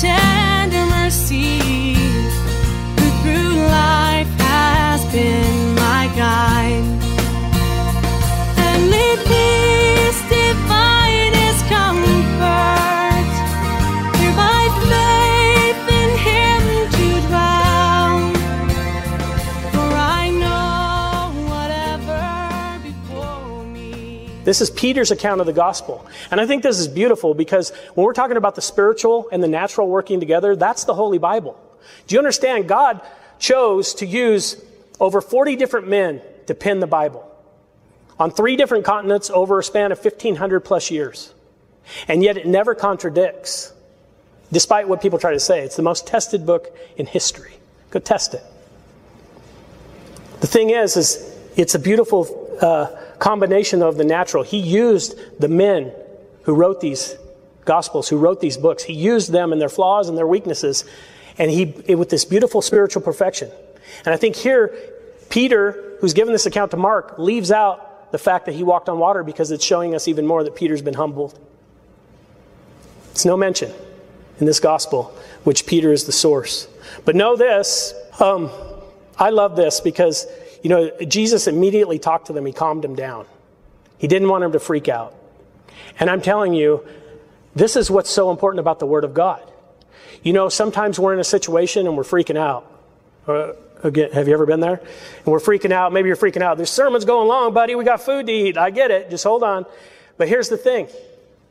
tender mercy? This is Peter's account of the gospel. And I think this is beautiful because when we're talking about the spiritual and the natural working together, that's the Holy Bible. Do you understand? God chose to use over 40 different men to pen the Bible on three different continents over a span of 1500 plus years. And yet it never contradicts, despite what people try to say. It's the most tested book in history. Go test it. The thing is, is it's a beautiful uh, combination of the natural. He used the men who wrote these gospels, who wrote these books. He used them and their flaws and their weaknesses, and he with this beautiful spiritual perfection. And I think here, Peter, who's given this account to Mark, leaves out the fact that he walked on water because it's showing us even more that Peter's been humbled. It's no mention in this gospel, which Peter is the source. But know this. Um, I love this because, you know, Jesus immediately talked to them. He calmed them down. He didn't want them to freak out. And I'm telling you, this is what's so important about the Word of God. You know, sometimes we're in a situation and we're freaking out. Uh, again, have you ever been there? And we're freaking out. Maybe you're freaking out. This sermon's going long, buddy. We got food to eat. I get it. Just hold on. But here's the thing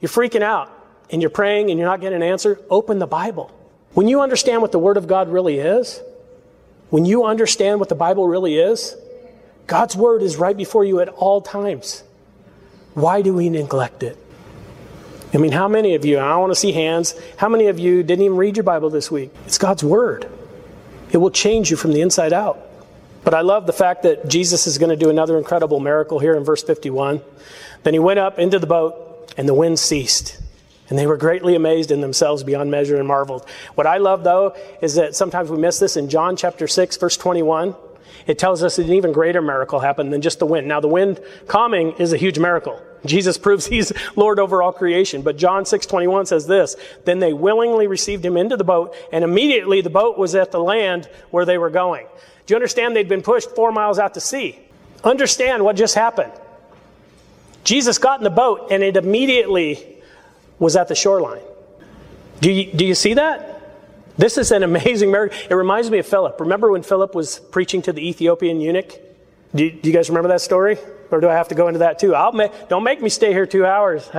you're freaking out and you're praying and you're not getting an answer. Open the Bible. When you understand what the Word of God really is, when you understand what the Bible really is, God's Word is right before you at all times. Why do we neglect it? I mean, how many of you, I want to see hands, how many of you didn't even read your Bible this week? It's God's Word. It will change you from the inside out. But I love the fact that Jesus is going to do another incredible miracle here in verse 51. Then he went up into the boat, and the wind ceased. And they were greatly amazed in themselves beyond measure and marveled. What I love, though, is that sometimes we miss this in John chapter 6, verse 21. It tells us that an even greater miracle happened than just the wind. Now, the wind calming is a huge miracle. Jesus proves he's Lord over all creation. But John 6:21 says this, then they willingly received him into the boat, and immediately the boat was at the land where they were going. Do you understand they'd been pushed 4 miles out to sea? Understand what just happened. Jesus got in the boat and it immediately was at the shoreline. Do you, do you see that? This is an amazing miracle. It reminds me of Philip. Remember when Philip was preaching to the Ethiopian eunuch? Do you, do you guys remember that story? Or do I have to go into that too? I'll make, don't make me stay here two hours.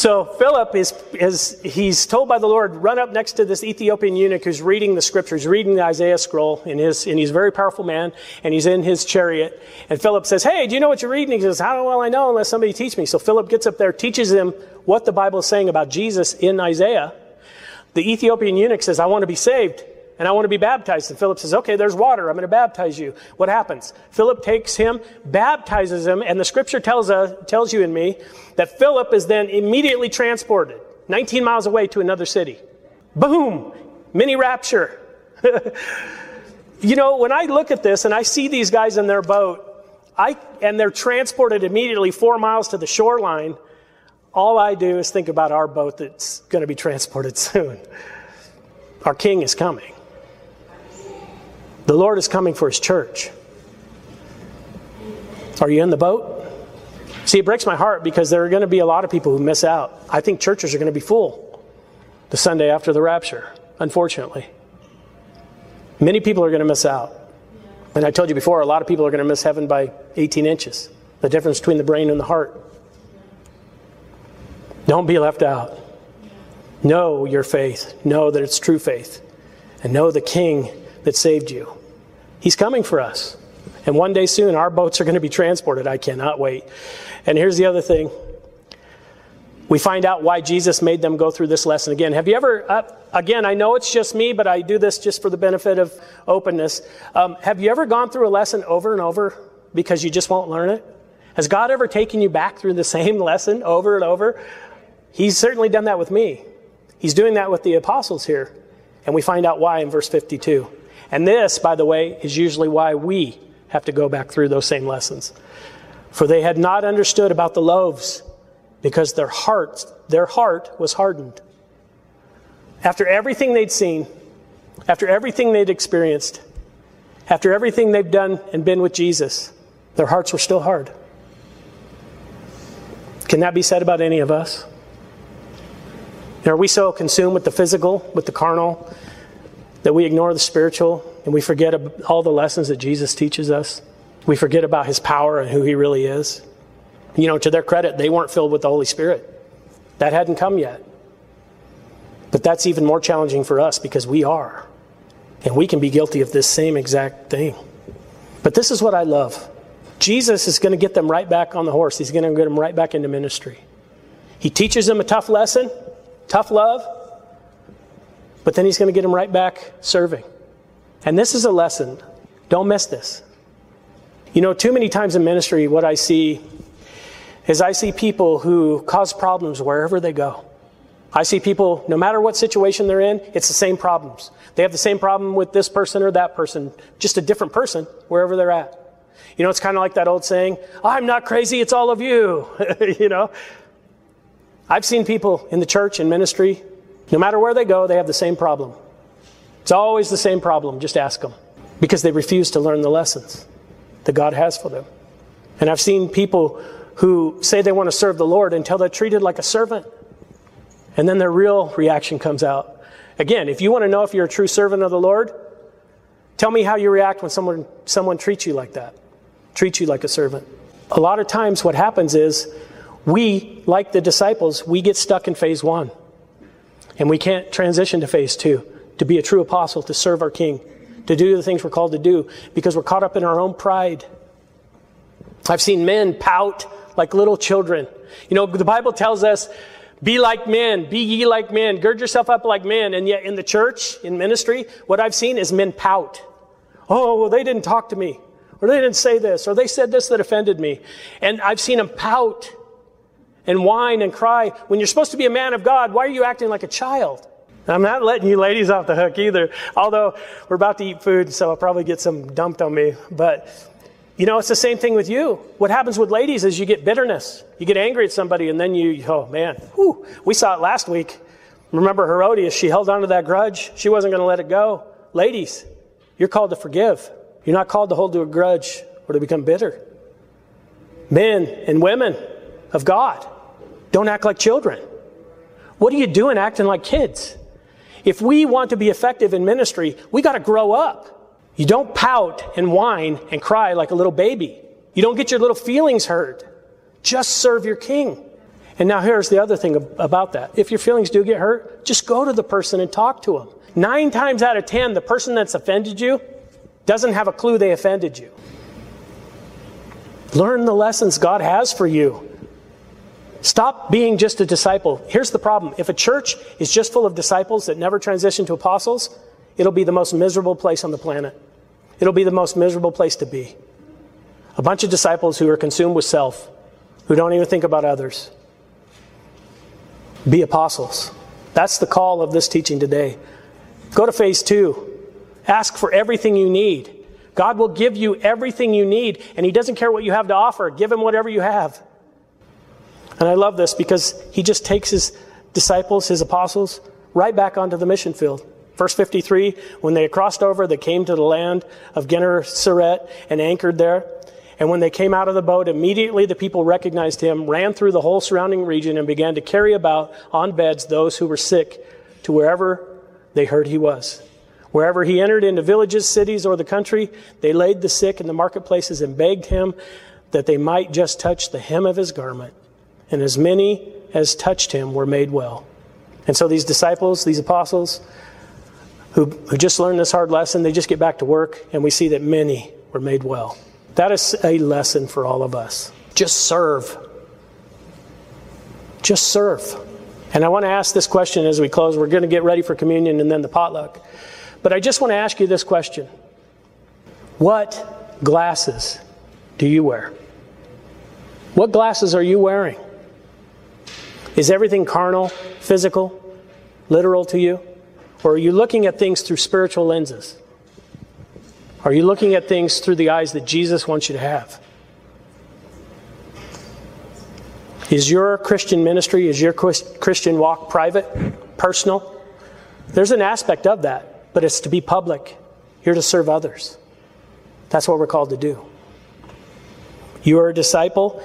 so Philip is, is, he's told by the Lord, run up next to this Ethiopian eunuch who's reading the scriptures, reading the Isaiah scroll, his, and he's a very powerful man, and he's in his chariot. And Philip says, hey, do you know what you're reading? He says, how well I know unless somebody teach me. So Philip gets up there, teaches him what the Bible is saying about Jesus in Isaiah. The Ethiopian eunuch says, I want to be saved and I want to be baptized. And Philip says, okay, there's water. I'm going to baptize you. What happens? Philip takes him, baptizes him, and the scripture tells us, tells you and me that Philip is then immediately transported 19 miles away to another city. Boom! Mini rapture. you know, when I look at this and I see these guys in their boat, I, and they're transported immediately four miles to the shoreline, all I do is think about our boat that's going to be transported soon. Our king is coming. The Lord is coming for his church. Are you in the boat? See, it breaks my heart because there are going to be a lot of people who miss out. I think churches are going to be full the Sunday after the rapture, unfortunately. Many people are going to miss out. And I told you before, a lot of people are going to miss heaven by 18 inches. The difference between the brain and the heart. Don't be left out. Know your faith. Know that it's true faith. And know the King that saved you. He's coming for us. And one day soon, our boats are going to be transported. I cannot wait. And here's the other thing we find out why Jesus made them go through this lesson again. Have you ever, uh, again, I know it's just me, but I do this just for the benefit of openness. Um, have you ever gone through a lesson over and over because you just won't learn it? Has God ever taken you back through the same lesson over and over? He's certainly done that with me. He's doing that with the apostles here. And we find out why in verse 52. And this, by the way, is usually why we have to go back through those same lessons. For they had not understood about the loaves because their heart, their heart was hardened. After everything they'd seen, after everything they'd experienced, after everything they've done and been with Jesus, their hearts were still hard. Can that be said about any of us? Are we so consumed with the physical, with the carnal, that we ignore the spiritual and we forget all the lessons that Jesus teaches us? We forget about his power and who he really is. You know, to their credit, they weren't filled with the Holy Spirit. That hadn't come yet. But that's even more challenging for us because we are. And we can be guilty of this same exact thing. But this is what I love Jesus is going to get them right back on the horse, He's going to get them right back into ministry. He teaches them a tough lesson, tough love, but then He's going to get him right back serving. And this is a lesson. Don't miss this. You know, too many times in ministry, what I see is I see people who cause problems wherever they go. I see people, no matter what situation they're in, it's the same problems. They have the same problem with this person or that person, just a different person wherever they're at. You know, it's kind of like that old saying, I'm not crazy, it's all of you. you know? I've seen people in the church and ministry, no matter where they go, they have the same problem. It's always the same problem, just ask them. Because they refuse to learn the lessons that God has for them. And I've seen people who say they want to serve the Lord until they're treated like a servant. And then their real reaction comes out. Again, if you want to know if you're a true servant of the Lord, tell me how you react when someone, someone treats you like that, treats you like a servant. A lot of times, what happens is we, like the disciples, we get stuck in phase one. And we can't transition to phase two to be a true apostle, to serve our King, to do the things we're called to do because we're caught up in our own pride. I've seen men pout like little children. You know, the Bible tells us, be like men, be ye like men, gird yourself up like men. And yet in the church, in ministry, what I've seen is men pout. Oh, well, they didn't talk to me. Or they didn't say this. Or they said this that offended me. And I've seen them pout and whine and cry. When you're supposed to be a man of God, why are you acting like a child? I'm not letting you ladies off the hook either. Although we're about to eat food, so I'll probably get some dumped on me. But you know, it's the same thing with you. What happens with ladies is you get bitterness. You get angry at somebody, and then you, oh man, whew, we saw it last week. Remember Herodias? She held on to that grudge. She wasn't going to let it go. Ladies, you're called to forgive. You're not called to hold to a grudge or to become bitter. Men and women of God, don't act like children. What are you doing acting like kids? If we want to be effective in ministry, we got to grow up. You don't pout and whine and cry like a little baby. You don't get your little feelings hurt. Just serve your king. And now here's the other thing about that. If your feelings do get hurt, just go to the person and talk to them. Nine times out of ten, the person that's offended you doesn't have a clue they offended you. Learn the lessons God has for you. Stop being just a disciple. Here's the problem. If a church is just full of disciples that never transition to apostles, it'll be the most miserable place on the planet. It'll be the most miserable place to be. A bunch of disciples who are consumed with self, who don't even think about others. Be apostles. That's the call of this teaching today. Go to phase two. Ask for everything you need. God will give you everything you need, and He doesn't care what you have to offer. Give Him whatever you have. And I love this because He just takes His disciples, His apostles, right back onto the mission field. Verse 53 When they crossed over, they came to the land of Gennesaret and anchored there. And when they came out of the boat, immediately the people recognized him, ran through the whole surrounding region, and began to carry about on beds those who were sick to wherever they heard he was. Wherever he entered into villages, cities, or the country, they laid the sick in the marketplaces and begged him that they might just touch the hem of his garment. And as many as touched him were made well. And so these disciples, these apostles, who, who just learned this hard lesson, they just get back to work, and we see that many were made well. That is a lesson for all of us. Just serve. Just serve. And I want to ask this question as we close. We're going to get ready for communion and then the potluck. But I just want to ask you this question What glasses do you wear? What glasses are you wearing? Is everything carnal, physical, literal to you? Or are you looking at things through spiritual lenses? Are you looking at things through the eyes that Jesus wants you to have? Is your Christian ministry, is your Christian walk private, personal? There's an aspect of that, but it's to be public. You're to serve others. That's what we're called to do. You are a disciple.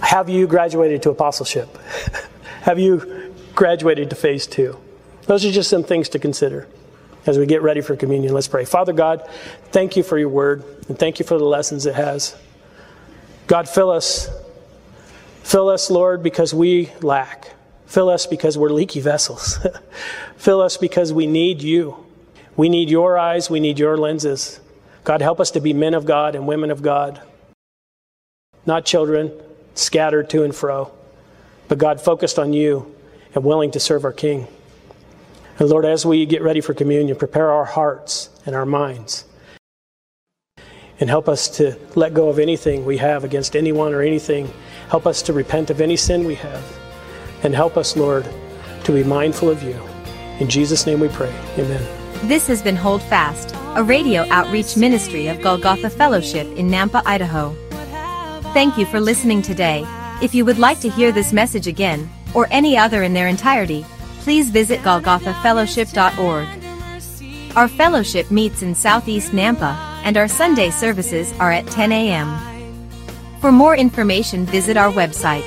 Have you graduated to apostleship? Have you graduated to phase two? Those are just some things to consider as we get ready for communion. Let's pray. Father God, thank you for your word and thank you for the lessons it has. God, fill us Fill us, Lord, because we lack. Fill us because we're leaky vessels. Fill us because we need you. We need your eyes. We need your lenses. God, help us to be men of God and women of God, not children scattered to and fro, but God, focused on you and willing to serve our King. And Lord, as we get ready for communion, prepare our hearts and our minds. And help us to let go of anything we have against anyone or anything Help us to repent of any sin we have. And help us, Lord, to be mindful of you. In Jesus' name we pray. Amen. This has been Hold Fast, a radio outreach ministry of Golgotha Fellowship in Nampa, Idaho. Thank you for listening today. If you would like to hear this message again, or any other in their entirety, please visit golgothafellowship.org. Our fellowship meets in Southeast Nampa, and our Sunday services are at 10 a.m. For more information visit our website.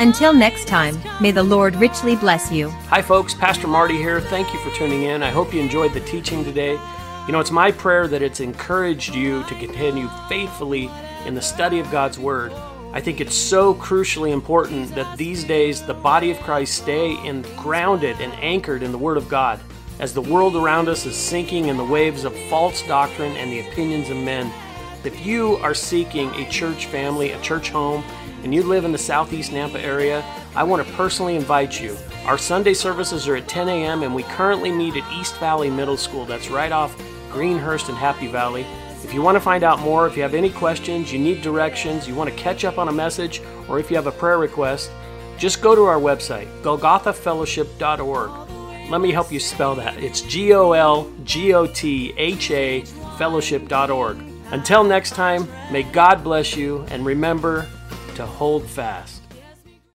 Until next time, may the Lord richly bless you. Hi folks, Pastor Marty here. Thank you for tuning in. I hope you enjoyed the teaching today. You know, it's my prayer that it's encouraged you to continue faithfully in the study of God's Word. I think it's so crucially important that these days the body of Christ stay in, grounded and anchored in the Word of God as the world around us is sinking in the waves of false doctrine and the opinions of men. If you are seeking a church family, a church home, and you live in the southeast Nampa area, I want to personally invite you. Our Sunday services are at 10 a.m., and we currently meet at East Valley Middle School. That's right off Greenhurst and Happy Valley. If you want to find out more, if you have any questions, you need directions, you want to catch up on a message, or if you have a prayer request, just go to our website, golgothafellowship.org. Let me help you spell that. It's G O L G O T H A fellowship.org. Until next time, may God bless you and remember to hold fast.